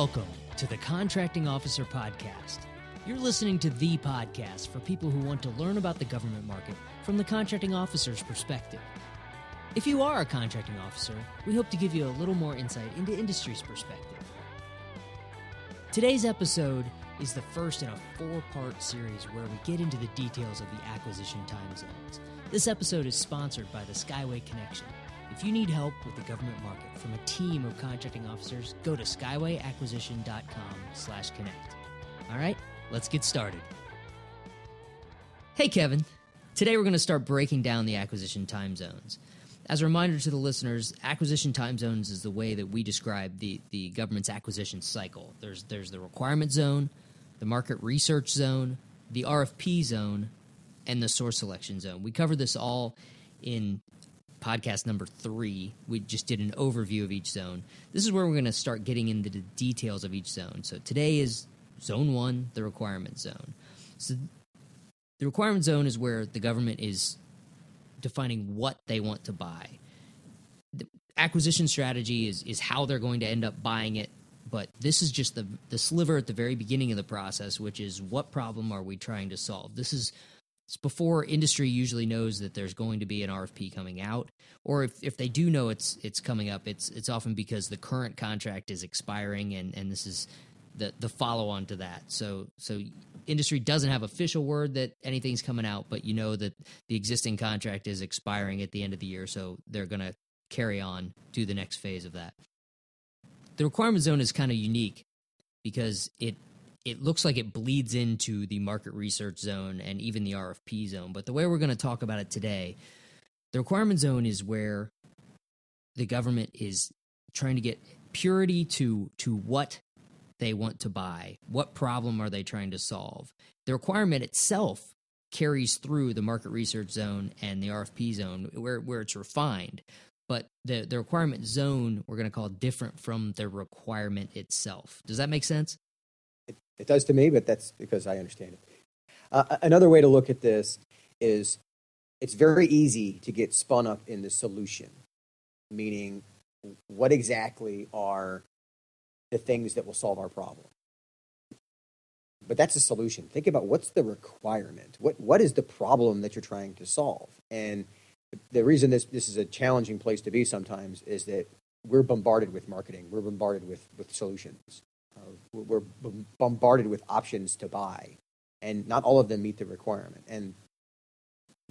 Welcome to the Contracting Officer Podcast. You're listening to the podcast for people who want to learn about the government market from the contracting officer's perspective. If you are a contracting officer, we hope to give you a little more insight into industry's perspective. Today's episode is the first in a four part series where we get into the details of the acquisition time zones. This episode is sponsored by the Skyway Connection. If you need help with the government market from a team of contracting officers, go to skywayacquisition.com slash connect. All right, let's get started. Hey, Kevin. Today we're going to start breaking down the acquisition time zones. As a reminder to the listeners, acquisition time zones is the way that we describe the, the government's acquisition cycle. There's, there's the requirement zone, the market research zone, the RFP zone, and the source selection zone. We cover this all in podcast number three. We just did an overview of each zone. This is where we're going to start getting into the details of each zone. So today is zone one, the requirement zone. So the requirement zone is where the government is defining what they want to buy. The acquisition strategy is is how they're going to end up buying it, but this is just the the sliver at the very beginning of the process, which is what problem are we trying to solve? This is it's before industry usually knows that there's going to be an RFP coming out, or if, if they do know it's it's coming up, it's it's often because the current contract is expiring, and, and this is the the follow on to that. So so industry doesn't have official word that anything's coming out, but you know that the existing contract is expiring at the end of the year, so they're going to carry on to the next phase of that. The requirement zone is kind of unique because it it looks like it bleeds into the market research zone and even the RFP zone. But the way we're going to talk about it today, the requirement zone is where the government is trying to get purity to to what they want to buy. What problem are they trying to solve? The requirement itself carries through the market research zone and the RFP zone where where it's refined. But the, the requirement zone we're going to call different from the requirement itself. Does that make sense? It, it does to me, but that's because I understand it. Uh, another way to look at this is it's very easy to get spun up in the solution, meaning what exactly are the things that will solve our problem. But that's a solution. Think about what's the requirement. What what is the problem that you're trying to solve? And the reason this this is a challenging place to be sometimes is that we're bombarded with marketing. We're bombarded with with solutions. We're bombarded with options to buy, and not all of them meet the requirement. And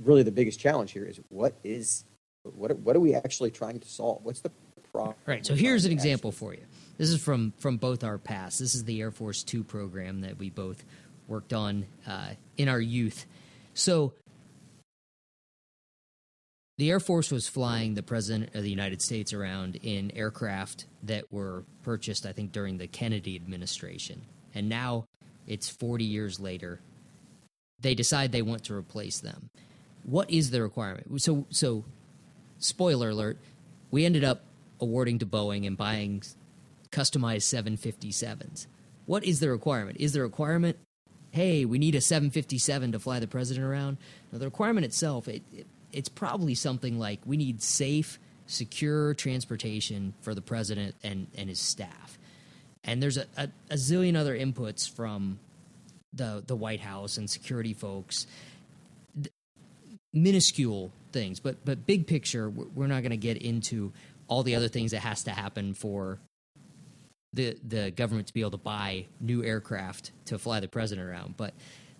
really, the biggest challenge here is what is what what are we actually trying to solve? What's the problem? Right. So here's an example for you. This is from from both our past. This is the Air Force Two program that we both worked on uh, in our youth. So the Air Force was flying the President of the United States around in aircraft that were purchased, I think, during the Kennedy administration. And now it's 40 years later. They decide they want to replace them. What is the requirement? So, so spoiler alert, we ended up awarding to Boeing and buying customized 757s. What is the requirement? Is the requirement, hey, we need a 757 to fly the president around? Now, the requirement itself, it, it, it's probably something like we need safe, secure transportation for the president and, and his staff. And there's a, a, a zillion other inputs from the, the White House and security folks, minuscule things, but, but big picture, we're not going to get into all the other things that has to happen for the the government to be able to buy new aircraft to fly the president around. But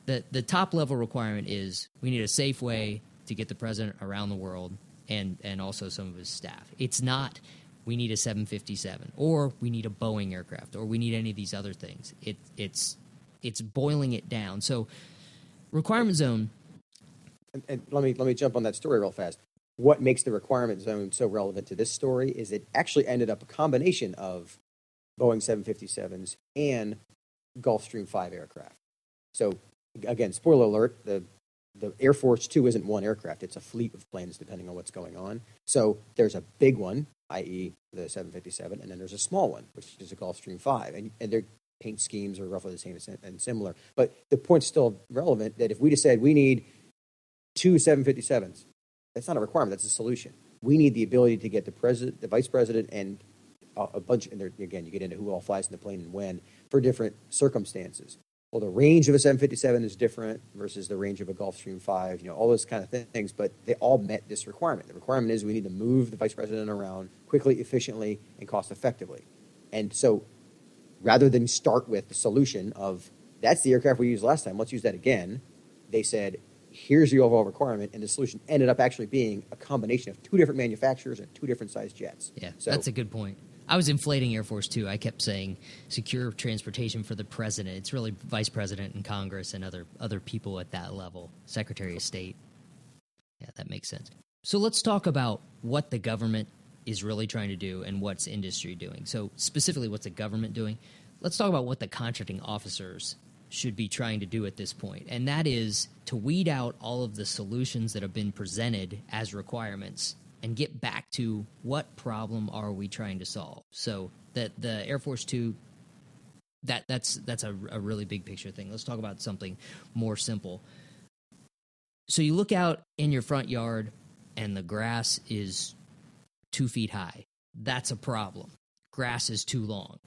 the the top level requirement is we need a safe way to get the president around the world and and also some of his staff. It's not we need a 757 or we need a Boeing aircraft or we need any of these other things. It it's it's boiling it down. So requirement zone. And, and let me let me jump on that story real fast. What makes the requirement zone so relevant to this story is it actually ended up a combination of Boeing 757s and Gulfstream 5 aircraft. So, again, spoiler alert, the, the Air Force 2 isn't one aircraft, it's a fleet of planes depending on what's going on. So, there's a big one, i.e., the 757, and then there's a small one, which is a Gulfstream 5. And, and their paint schemes are roughly the same and similar. But the point's still relevant that if we just said we need two 757s, that's not a requirement, that's a solution. We need the ability to get the president, the vice president, and a, a bunch, and there, again, you get into who all flies in the plane and when for different circumstances. Well, the range of a 757 is different versus the range of a Gulfstream 5, you know, all those kind of things, but they all met this requirement. The requirement is we need to move the vice president around quickly, efficiently, and cost effectively. And so rather than start with the solution of that's the aircraft we used last time, let's use that again, they said, here's the overall requirement, and the solution ended up actually being a combination of two different manufacturers and two different sized jets. Yeah, so, that's a good point. I was inflating Air Force Two. I kept saying secure transportation for the president. It's really vice president and Congress and other other people at that level, Secretary of State. Yeah, that makes sense. So let's talk about what the government is really trying to do and what's industry doing. So specifically, what's the government doing? Let's talk about what the contracting officers should be trying to do at this point, and that is to weed out all of the solutions that have been presented as requirements and get back to what problem are we trying to solve. So that the Air Force Two, that that's that's a, a really big picture thing. Let's talk about something more simple. So you look out in your front yard, and the grass is two feet high. That's a problem. Grass is too long.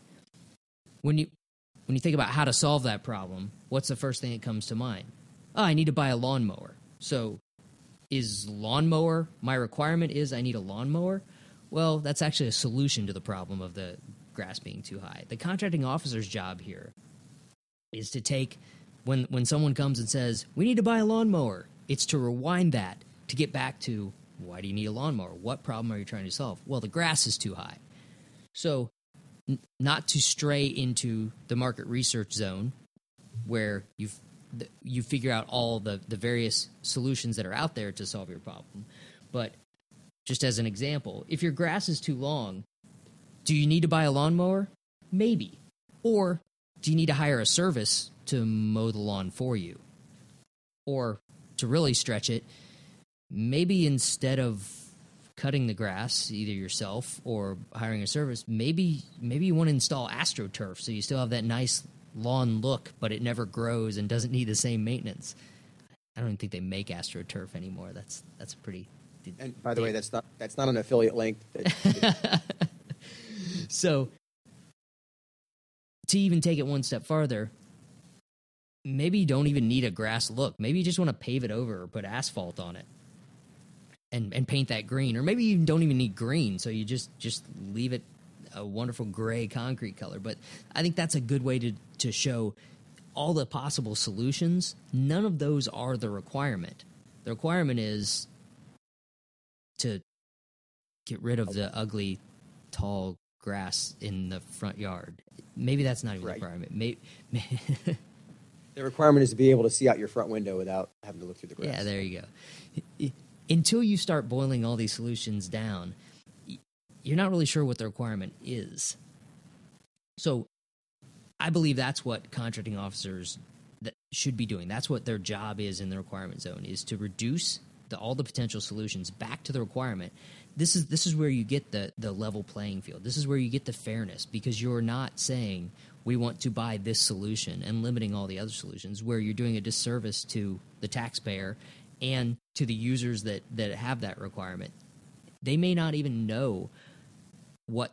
When you when you think about how to solve that problem, what's the first thing that comes to mind? Oh, I need to buy a lawnmower. So is lawnmower my requirement is I need a lawnmower? Well, that's actually a solution to the problem of the grass being too high. The contracting officer's job here is to take when when someone comes and says, "We need to buy a lawnmower." It's to rewind that to get back to why do you need a lawnmower? What problem are you trying to solve? Well, the grass is too high. So, n- not to stray into the market research zone where you've you figure out all the, the various solutions that are out there to solve your problem. But just as an example, if your grass is too long, do you need to buy a lawnmower? Maybe. Or do you need to hire a service to mow the lawn for you? Or to really stretch it, maybe instead of cutting the grass either yourself or hiring a service, maybe maybe you want to install AstroTurf so you still have that nice lawn look, but it never grows and doesn't need the same maintenance. I don't even think they make AstroTurf anymore. That's that's pretty. And by the way, that's not that's not an affiliate link. so to even take it one step farther, maybe you don't even need a grass look. Maybe you just want to pave it over or put asphalt on it. And, and paint that green, or maybe you don't even need green, so you just just leave it a wonderful gray concrete color. But I think that's a good way to to show all the possible solutions. None of those are the requirement. The requirement is to get rid of the ugly, tall grass in the front yard. Maybe that's not even right. the requirement. Maybe, the requirement is to be able to see out your front window without having to look through the grass. Yeah, there you go. Until you start boiling all these solutions down, you're not really sure what the requirement is. So I believe that's what contracting officers should be doing. That's what their job is in the requirement zone is to reduce the, all the potential solutions back to the requirement. This is this is where you get the the level playing field. This is where you get the fairness because you're not saying we want to buy this solution and limiting all the other solutions where you're doing a disservice to the taxpayer and to the users that that have that requirement. They may not even know what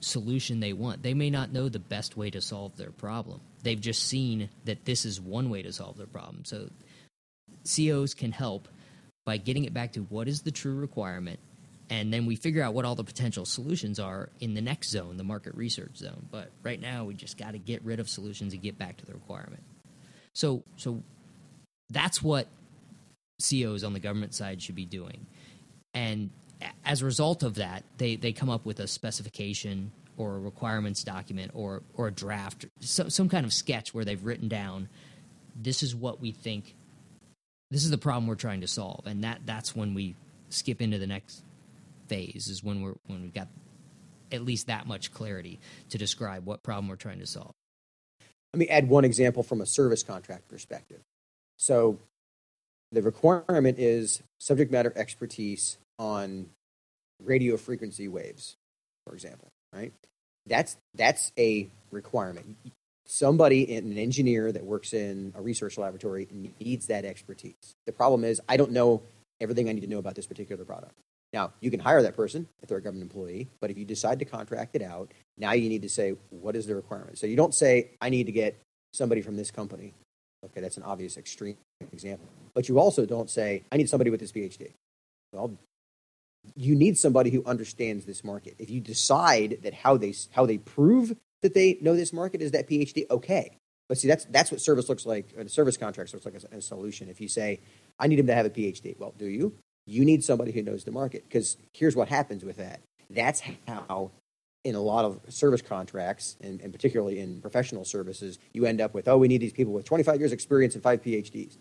solution they want. They may not know the best way to solve their problem. They've just seen that this is one way to solve their problem. So COs can help by getting it back to what is the true requirement and then we figure out what all the potential solutions are in the next zone, the market research zone. But right now we just got to get rid of solutions and get back to the requirement. So so that's what COs on the government side should be doing. And as a result of that, they, they come up with a specification or a requirements document or, or a draft, so, some kind of sketch where they've written down this is what we think, this is the problem we're trying to solve. And that, that's when we skip into the next phase, is when, we're, when we've got at least that much clarity to describe what problem we're trying to solve. Let me add one example from a service contract perspective. So the requirement is subject matter expertise on radio frequency waves, for example, right? That's that's a requirement. Somebody, an engineer that works in a research laboratory, needs that expertise. The problem is, I don't know everything I need to know about this particular product. Now, you can hire that person if they're a government employee, but if you decide to contract it out, now you need to say, what is the requirement? So you don't say, I need to get somebody from this company. Okay, that's an obvious extreme example. But you also don't say, I need somebody with this PhD. Well, you need somebody who understands this market. If you decide that how they, how they prove that they know this market is that PhD, okay. But see, that's, that's what service looks like, or service contracts looks like a solution. If you say, I need him to have a PhD, well, do you? You need somebody who knows the market. Because here's what happens with that. That's how in a lot of service contracts, and, and, particularly in professional services, you end up with, oh, we need these people with 25 years experience and five PhDs.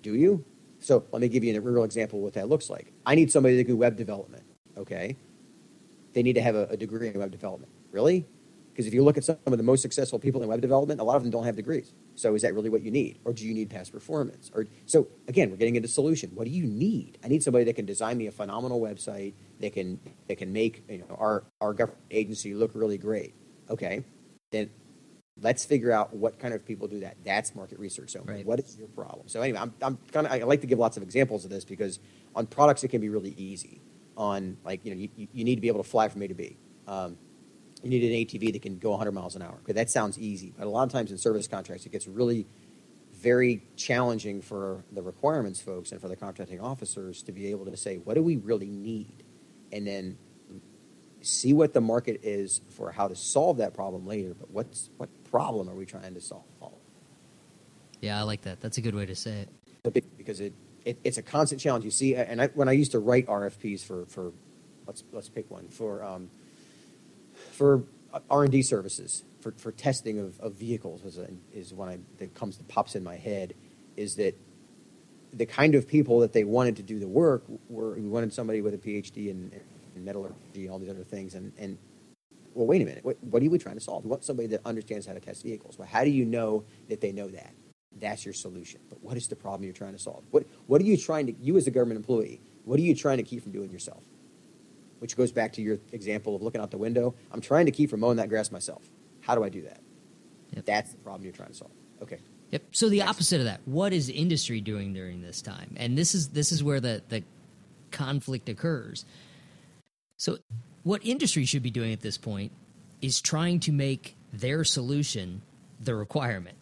Do you? So let me give you a real example of what that looks like. I need somebody to do web development. Okay. They need to have a, a degree in web development. Really? Because if you look at some of the most successful people in web development, a lot of them don't have degrees. So is that really what you need? Or do you need past performance? Or so again, we're getting into solution. What do you need? I need somebody that can design me a phenomenal website that can that can make you know our, our government agency look really great. Okay. Then let's figure out what kind of people do that. That's market research. So right. what is your problem? So anyway, I'm, I'm kind of I like to give lots of examples of this because on products it can be really easy. On like you know you, you need to be able to fly from A to B. Um, you need an ATV that can go 100 miles an hour. Okay, that sounds easy, but a lot of times in service contracts, it gets really very challenging for the requirements folks and for the contracting officers to be able to say, what do we really need? And then see what the market is for how to solve that problem later. But what's what problem are we trying to solve? Yeah, I like that. That's a good way to say it. Because it, it it's a constant challenge. You see, and I, when I used to write RFPs for for let's let's pick one for um, for R&D services, for, for testing of, of vehicles is, a, is one I, that comes that pops in my head, is that the kind of people that they wanted to do the work were we wanted somebody with a PhD in, in metallurgy, all these other things, and, and well, wait a minute, what, what are we trying to solve? We want somebody that understands how to test vehicles. Well, how do you know that they know that? That's your solution. But what is the problem you're trying to solve? What, what are you trying to, you as a government employee, what are you trying to keep from doing yourself? which goes back to your example of looking out the window. I'm trying to keep from mowing that grass myself. How do I do that? Yep. That's the problem you're trying to solve. Okay. Yep. So the Next. opposite of that. What is industry doing during this time? And this is this is where the the conflict occurs. So what industry should be doing at this point is trying to make their solution the requirement.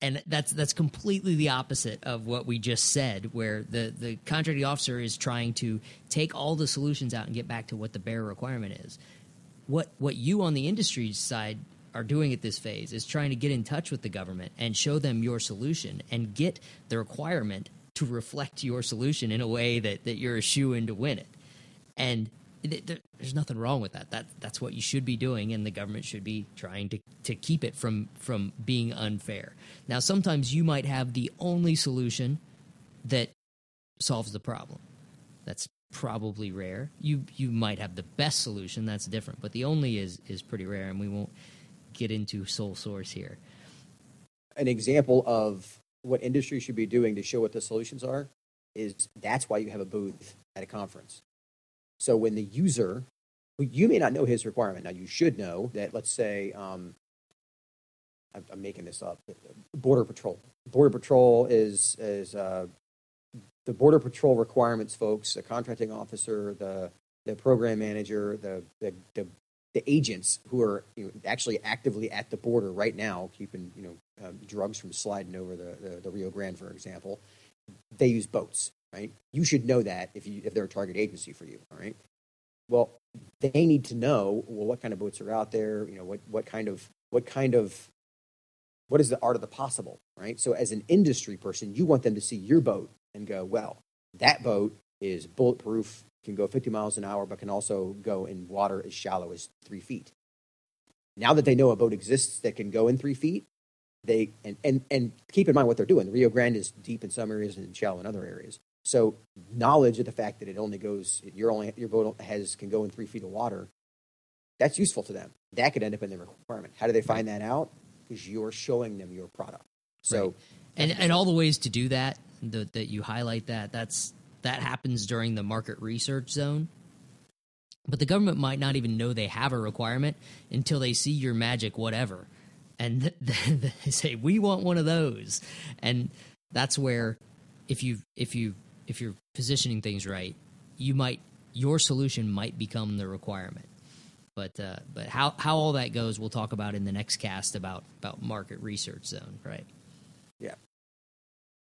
And that's that's completely the opposite of what we just said where the the contracting officer is trying to take all the solutions out and get back to what the bare requirement is. What what you on the industry side are doing at this phase is trying to get in touch with the government and show them your solution and get the requirement to reflect your solution in a way that, that you're a shoo in to win it. And there's nothing wrong with that. That that's what you should be doing, and the government should be trying to to keep it from from being unfair. Now, sometimes you might have the only solution that solves the problem. That's probably rare. You you might have the best solution. That's different, but the only is is pretty rare, and we won't get into sole source here. An example of what industry should be doing to show what the solutions are is that's why you have a booth at a conference so when the user, you may not know his requirement. Now you should know that. Let's say um, I'm, I'm, making this up. Border Patrol. Border Patrol is is uh, the Border Patrol requirements folks, the contracting officer, the the program manager, the the, the, the agents who are you know, actually actively at the border right now, keeping you know um, drugs from sliding over the, the, the Rio Grande, for example. They use boats right? You should know that if you if they're a target agency for you, all right? Well, they need to know well what kind of boats are out there, you know, what what kind of what kind of what is the art of the possible, right? So as an industry person, you want them to see your boat and go, well, that boat is bulletproof, can go 50 miles an hour, but can also go in water as shallow as three feet. Now that they know a boat exists that can go in three feet, they and, and, and keep in mind what they're doing. The Rio Grande is deep in some areas and shallow in other areas. So knowledge of the fact that it only goes, your only your boat has can go in three feet of water. That's useful to them. That could end up in the requirement. How do they find that out? Because you're showing them your product. So, right. and and all the ways to do that the, that you highlight that that's that happens during the market research zone. But the government might not even know they have a requirement until they see your magic whatever, and they say we want one of those, and that's where if you if you if you're positioning things right, you might your solution might become the requirement. But uh, but how how all that goes, we'll talk about in the next cast about about market research zone, right? Yeah.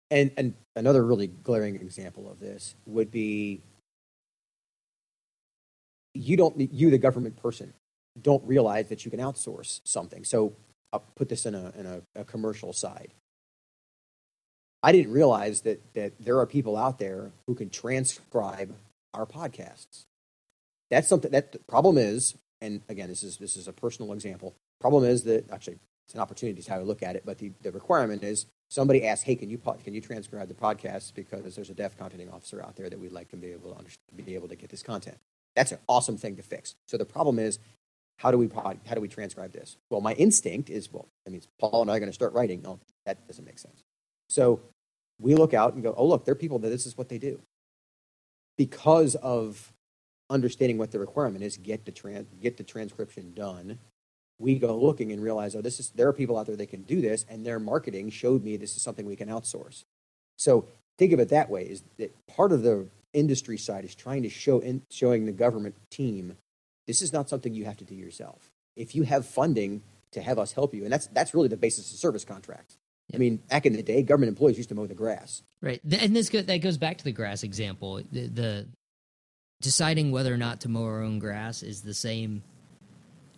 And and another really glaring example of this would be you don't you the government person don't realize that you can outsource something. So I'll put this in a in a, a commercial side. I didn't realize that that there are people out there who can transcribe our podcasts. That's something that the problem is, and again, this is this is a personal example. Problem is that actually it's an opportunity is how I look at it, but the, the requirement is somebody asks, "Hey, can you can you transcribe the podcast because there's a deaf contracting officer out there that we'd like to be able to be able to get this content." That's an awesome thing to fix. So the problem is, how do we pod, how do we transcribe this? Well, my instinct is, well, that means Paul and I are going to start writing. No, that doesn't make sense. So we look out and go, oh, look, there are people that this is what they do. Because of understanding what the requirement is, get the, trans, get the transcription done. We go looking and realize, oh, this is there are people out there that can do this, and their marketing showed me this is something we can outsource. So think of it that way: is that part of the industry side is trying to show in, showing the government team this is not something you have to do yourself. If you have funding to have us help you, and that's that's really the basis of service contracts. I mean, back in the day, government employees used to mow the grass. Right, and this that goes back to the grass example. The, the deciding whether or not to mow our own grass is the same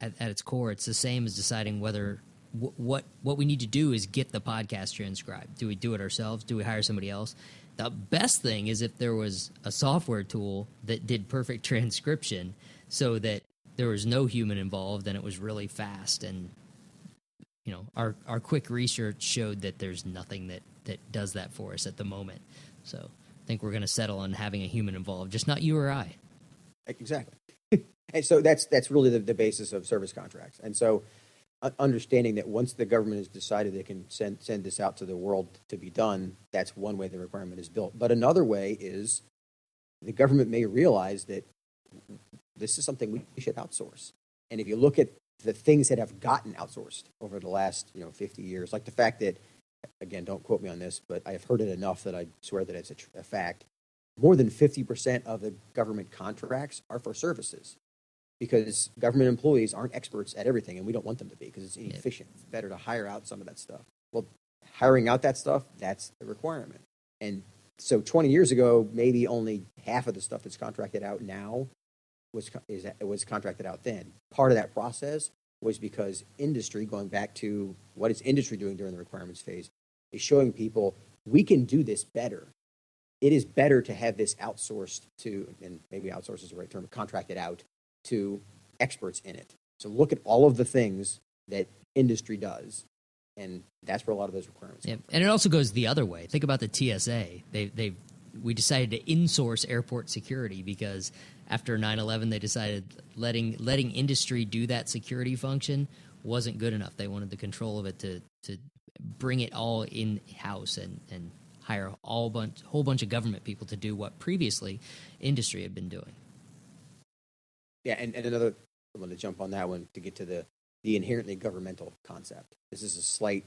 at, at its core. It's the same as deciding whether what what we need to do is get the podcast transcribed. Do we do it ourselves? Do we hire somebody else? The best thing is if there was a software tool that did perfect transcription so that there was no human involved and it was really fast and you know our our quick research showed that there's nothing that that does that for us at the moment. So i think we're going to settle on having a human involved just not you or i. Exactly. And so that's that's really the, the basis of service contracts. And so uh, understanding that once the government has decided they can send send this out to the world to be done that's one way the requirement is built. But another way is the government may realize that this is something we should outsource. And if you look at the things that have gotten outsourced over the last you know 50 years, like the fact that, again, don't quote me on this, but I have heard it enough that I swear that it's a, tr- a fact. More than 50% of the government contracts are for services because government employees aren't experts at everything, and we don't want them to be because it's inefficient. It's better to hire out some of that stuff. Well, hiring out that stuff, that's the requirement. And so 20 years ago, maybe only half of the stuff that's contracted out now was is was contracted out then. Part of that process was because industry, going back to what is industry doing during the requirements phase, is showing people we can do this better. It is better to have this outsourced to, and maybe outsource is the right term, contracted out to experts in it. So look at all of the things that industry does, and that's where a lot of those requirements. Yeah, and it also goes the other way. Think about the TSA. They they we decided to insource airport security because after 9/11 they decided letting letting industry do that security function wasn't good enough. They wanted the control of it to to bring it all in house and and hire all bunch whole bunch of government people to do what previously industry had been doing. Yeah, and, and another I'm going to jump on that one to get to the the inherently governmental concept. This is a slight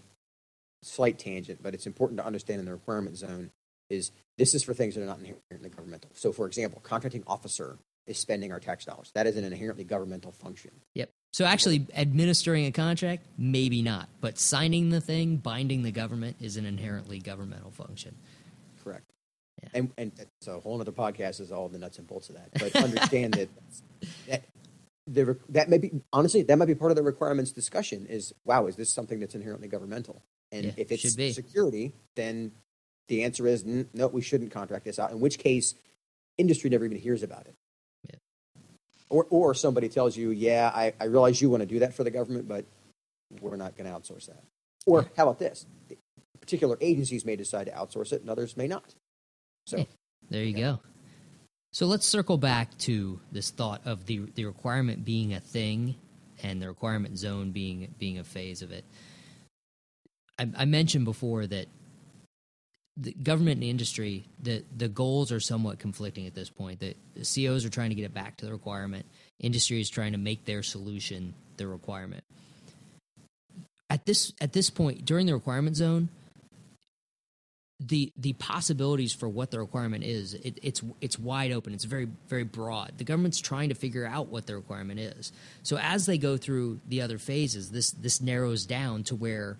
slight tangent, but it's important to understand in the requirement zone is this is for things that are not inherently governmental. So, for example, contracting officer is spending our tax dollars. That is an inherently governmental function. Yep. So, actually, administering a contract, maybe not, but signing the thing, binding the government, is an inherently governmental function. Correct. Yeah. And and so a whole other podcast is all the nuts and bolts of that. But understand that that the, that may be honestly that might be part of the requirements discussion. Is wow, is this something that's inherently governmental? And yeah, if it's security, then the answer is no, we shouldn't contract this out. In which case, industry never even hears about it. Or, or somebody tells you, yeah, I, I realize you want to do that for the government, but we're not going to outsource that. Or how about this? Particular agencies may decide to outsource it, and others may not. So hey, there you yeah. go. So let's circle back to this thought of the the requirement being a thing and the requirement zone being being a phase of it. I, I mentioned before that the government and industry, the the goals are somewhat conflicting at this point. The COs are trying to get it back to the requirement. Industry is trying to make their solution the requirement. At this at this point during the requirement zone, the the possibilities for what the requirement is it, it's it's wide open it's very very broad the government's trying to figure out what the requirement is so as they go through the other phases this this narrows down to where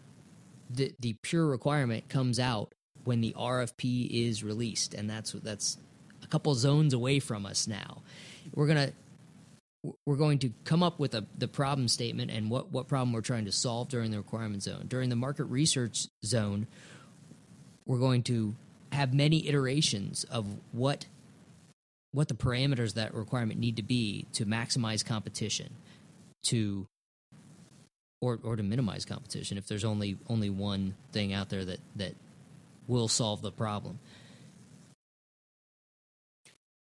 the the pure requirement comes out when the RFP is released and that's that's a couple zones away from us now we're to we're going to come up with a, the problem statement and what, what problem we're trying to solve during the requirement zone. During the market research zone, we're going to have many iterations of what what the parameters that requirement need to be to maximize competition to or or to minimize competition if there's only only one thing out there that that will solve the problem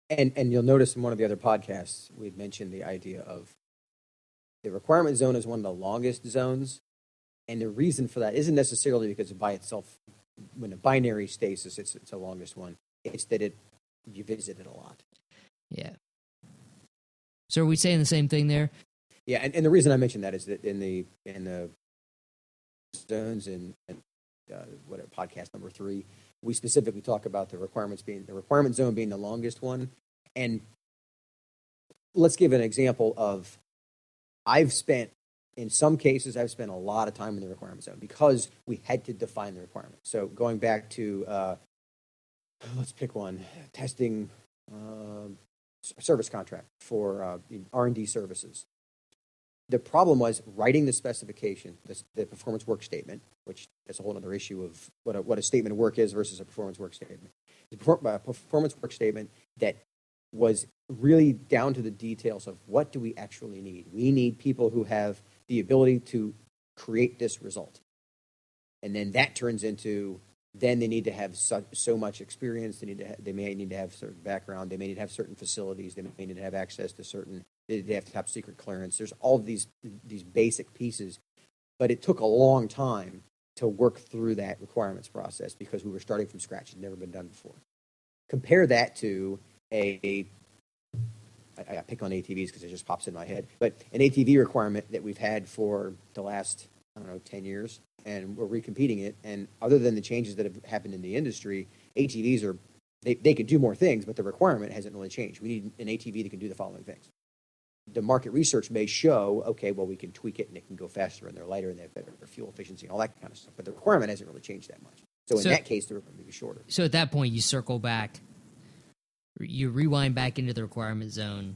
and and you'll notice in one of the other podcasts we had mentioned the idea of the requirement zone is one of the longest zones and the reason for that isn't necessarily because by itself when a binary stasis, it's, it's the longest one. It's that it you visit it a lot. Yeah. So are we saying the same thing there? Yeah, and, and the reason I mentioned that is that in the in the zones and, and uh, what podcast number three, we specifically talk about the requirements being the requirement zone being the longest one, and let's give an example of I've spent in some cases, I've spent a lot of time in the requirement zone because we had to define the requirement. So going back to, uh, let's pick one, testing uh, service contract for uh, R&D services. The problem was writing the specification, the, the, performance work statement, which is a whole other issue of what a, what a statement of work is versus a performance work statement. The uh, performance work statement that was really down to the details of what do we actually need. We need people who have the ability to create this result. And then that turns into then they need to have so, so much experience. They need to they may need to have certain background. They may need to have certain facilities. They may need to have access to certain. They, they have to have secret clearance. There's all these these basic pieces, but it took a long time to work through that requirements process because we were starting from scratch. It had never been done before. Compare that to a I, pick on ATVs because it just pops in my head, but an ATV requirement that we've had for the last I don't know ten years, and we're recompeting it. And other than the changes that have happened in the industry, ATVs are they, they can do more things, but the requirement hasn't really changed. We need an ATV that can do the following things. The market research may show, okay, well, we can tweak it and it can go faster and they're lighter and they have better fuel efficiency and all that kind of stuff. But the requirement hasn't really changed that much. So in so, that case, the requirement may be shorter. So at that point, you circle back you rewind back into the requirement zone,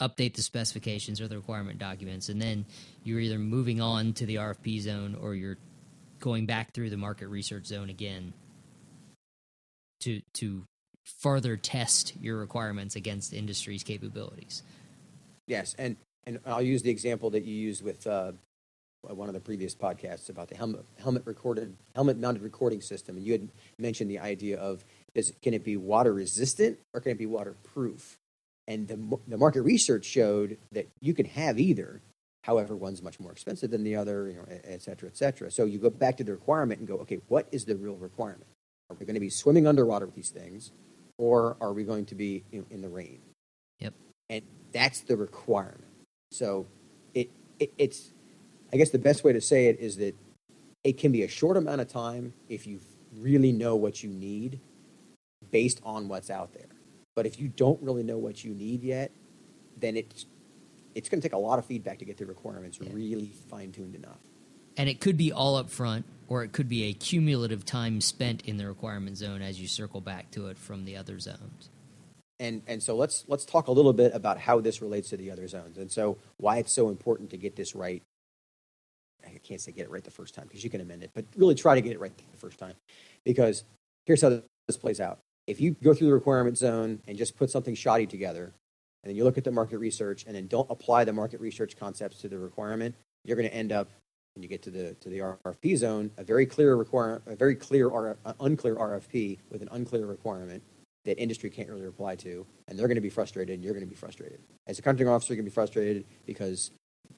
update the specifications or the requirement documents, and then you're either moving on to the RFP zone or you're going back through the market research zone again to to further test your requirements against industry's capabilities. Yes, and and I'll use the example that you used with uh, one of the previous podcasts about the helmet helmet recorded helmet mounted recording system, and you had mentioned the idea of is can it be water resistant or can it be waterproof? And the, the market research showed that you can have either. However, one's much more expensive than the other, you know, et cetera, et cetera. So you go back to the requirement and go, okay, what is the real requirement? Are we going to be swimming underwater with these things, or are we going to be in the rain? And that's the requirement. So it, it it's, I guess the best way to say it is that it can be a short amount of time if you really know what you need based on what's out there. But if you don't really know what you need yet, then it's it's going to take a lot of feedback to get the requirements yeah. really fine tuned enough. And it could be all up front, or it could be a cumulative time spent in the requirement zone as you circle back to it from the other zones. And and so let's let's talk a little bit about how this relates to the other zones, and so why it's so important to get this right. I can't say get it right the first time because you can amend it, but really try to get it right the first time, because here's how this plays out. If you go through the requirement zone and just put something shoddy together, and then you look at the market research and then don't apply the market research concepts to the requirement, you're going to end up when you get to the to the RFP zone a very clear requirement, a very clear or unclear RFP with an unclear requirement that industry can't really reply to, and they're going to be frustrated, and you're going to be frustrated. As a contracting officer, you're going to be frustrated because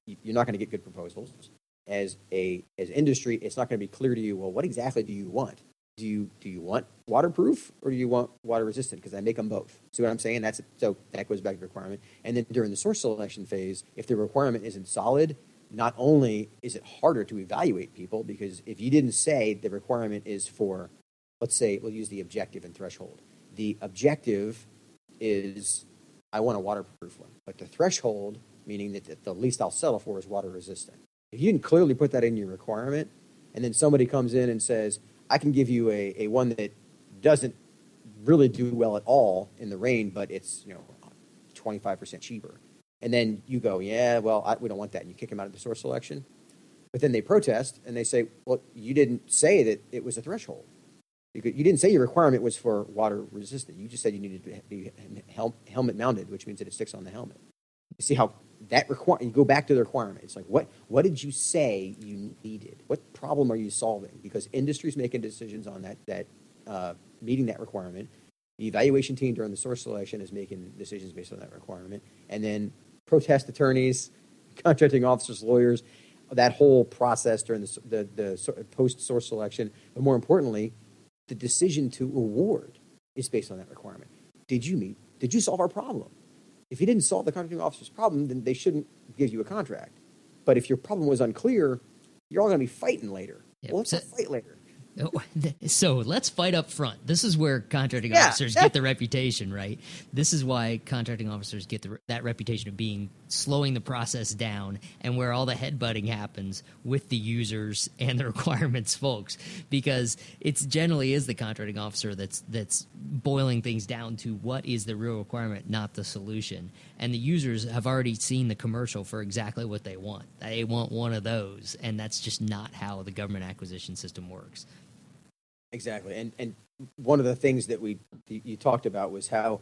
you're not going to get good proposals. As a as industry, it's not going to be clear to you. Well, what exactly do you want? do you do you want waterproof or do you want water resistant? Because I make them both. See what I'm saying? That's so that goes back to the requirement. And then during the source selection phase, if the requirement isn't solid, not only is it harder to evaluate people because if you didn't say the requirement is for let's say we'll use the objective and threshold. The objective is I want a waterproof one, but the threshold, meaning that the least I'll settle for, is water resistant. If you can clearly put that in your requirement, and then somebody comes in and says, I can give you a, a one that doesn't really do well at all in the rain, but it's you know 25% cheaper. And then you go, yeah, well, I, we don't want that. And you kick them out of the source selection. But then they protest and they say, well, you didn't say that it was a threshold. You, didn't say your requirement was for water resistant. You just said you needed to be hel- helmet mounted, which means that it sticks on the helmet. You see how that require you go back to the requirement. It's like what what did you say you needed? What problem are you solving? Because industry's making decisions on that that uh, meeting that requirement. The evaluation team during the source selection is making decisions based on that requirement, and then protest attorneys, contracting officers, lawyers, that whole process during the, the, the post source selection, but more importantly, the decision to award is based on that requirement. Did you meet? Did you solve our problem? If you didn't solve the contracting officer's problem, then they shouldn't give you a contract. But if your problem was unclear, you're all going to be fighting later. Yep. Well, let's so, fight later. So let's fight up front. This is where contracting yeah, officers get the reputation, right? This is why contracting officers get the, that reputation of being slowing the process down and where all the headbutting happens with the users and the requirements folks because it's generally is the contracting officer that's that's boiling things down to what is the real requirement, not the solution. And the users have already seen the commercial for exactly what they want. They want one of those, and that's just not how the government acquisition system works. Exactly, and and one of the things that we you talked about was how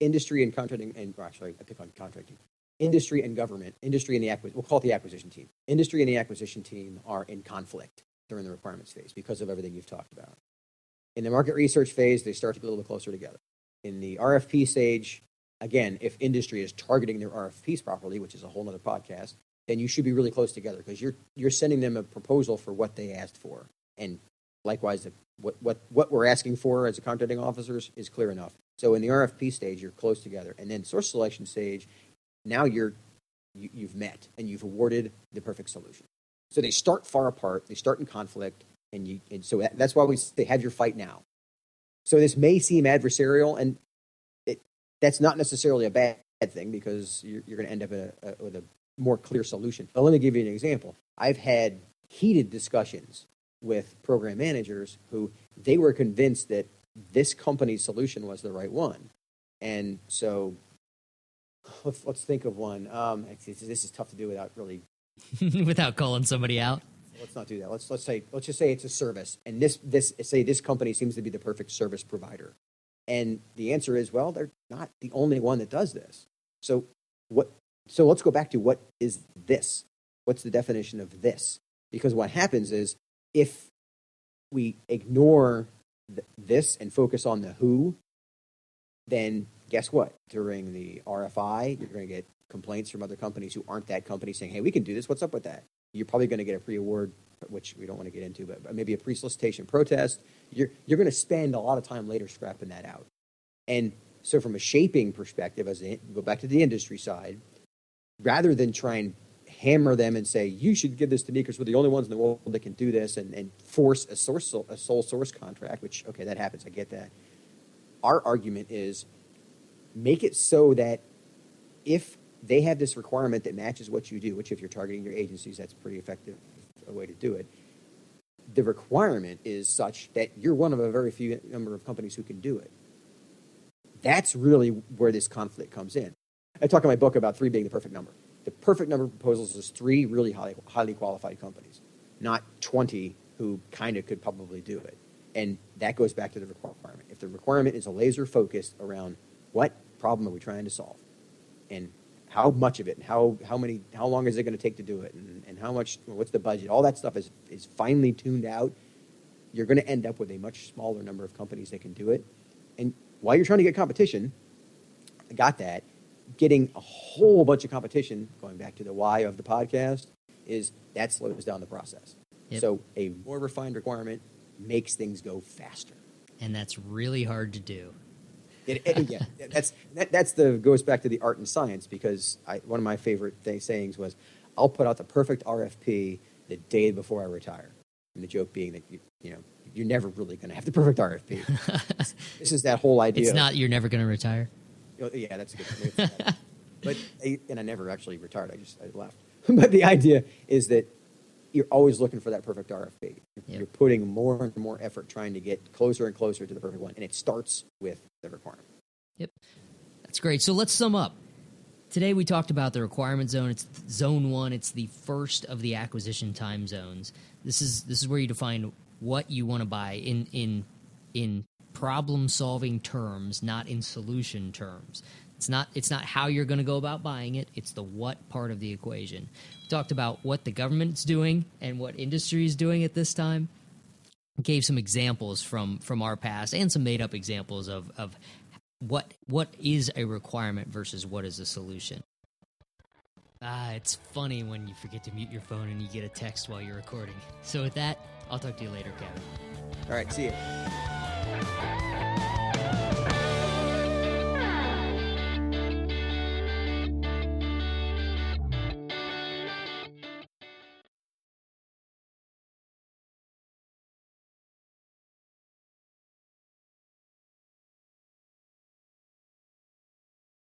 industry and contracting, and actually I pick on contracting, industry and government, industry and the acquisition, we'll call it the acquisition team. Industry and the acquisition team are in conflict during the requirements phase because of everything you've talked about. In the market research phase, they start to get a little closer together. In the RFP stage, again, if industry is targeting their RFPs properly, which is a whole other podcast, then you should be really close together because you're you're sending them a proposal for what they asked for, and likewise, what, what, what we're asking for as a contracting officers is clear enough. So in the RFP stage, you're close together. And then source selection stage, now you're, you, you've met and you've awarded the perfect solution. So they start far apart, they start in conflict, and, you, and so that's why we say have your fight now. So this may seem adversarial, and it, that's not necessarily a bad thing because you're, you're going to end up a, a, with a more clear solution. But let me give you an example. I've had heated discussions with program managers who they were convinced that this company's solution was the right one. And so let's, let's think of one. Um, this is tough to do without really. without calling somebody out. Let's not do that. Let's let's say let's just say it's a service, and this this say this company seems to be the perfect service provider, and the answer is well they're not the only one that does this. So what? So let's go back to what is this? What's the definition of this? Because what happens is if we ignore th- this and focus on the who, then guess what? During the RFI, you're going to get complaints from other companies who aren't that company saying, hey, we can do this. What's up with that? You're probably going to get a pre award, which we don't want to get into, but maybe a pre solicitation protest. You're, you're going to spend a lot of time later scrapping that out. And so, from a shaping perspective, as a, go back to the industry side, rather than try and hammer them and say, you should give this to me because we're the only ones in the world that can do this and, and force a, source, a sole source contract, which, okay, that happens. I get that. Our argument is make it so that if they have this requirement that matches what you do, which if you're targeting your agencies, that's pretty effective a way to do it. The requirement is such that you're one of a very few number of companies who can do it. That's really where this conflict comes in. I talk in my book about three being the perfect number the perfect number of proposals is three really highly, highly qualified companies, not 20 who kind of could probably do it. And that goes back to the requirement. If the requirement is a laser focused around what problem are we trying to solve and how much of it and how, how many how long is it going to take to do it and, and how much what's the budget all that stuff is, is finely tuned out you're going to end up with a much smaller number of companies that can do it and while you're trying to get competition I got that getting a whole bunch of competition, going back to the why of the podcast, is that slows down the process. Yep. So a more refined requirement makes things go faster. And that's really hard to do. It, it, yeah, that's that, that's the goes back to the art and science because I, one of my favorite sayings was, "I'll put out the perfect RFP the day before I retire." And the joke being that you, you know, you're never really going to have the perfect RFP. this is that whole idea. It's not. You're never going to retire. Oh, yeah, that's a good. but uh, and I never actually retired. I just I left. but the idea is that you're always looking for that perfect RFP. You're, Yep. you're putting more and more effort trying to get closer and closer to the perfect one, and it starts with the requirement. Yep. That's great. So let's sum up. Today we talked about the requirement zone. It's zone one. It's the first of the acquisition time zones. This is this is where you define what you want to buy in in in problem solving terms, not in solution terms. It's not it's not how you're going to go about buying it. It's the what part of the equation. We talked about what the government's doing and what industry is doing at this time gave some examples from from our past and some made up examples of of what what is a requirement versus what is a solution. Ah, it's funny when you forget to mute your phone and you get a text while you're recording. So with that, I'll talk to you later, Kevin. All right, see you.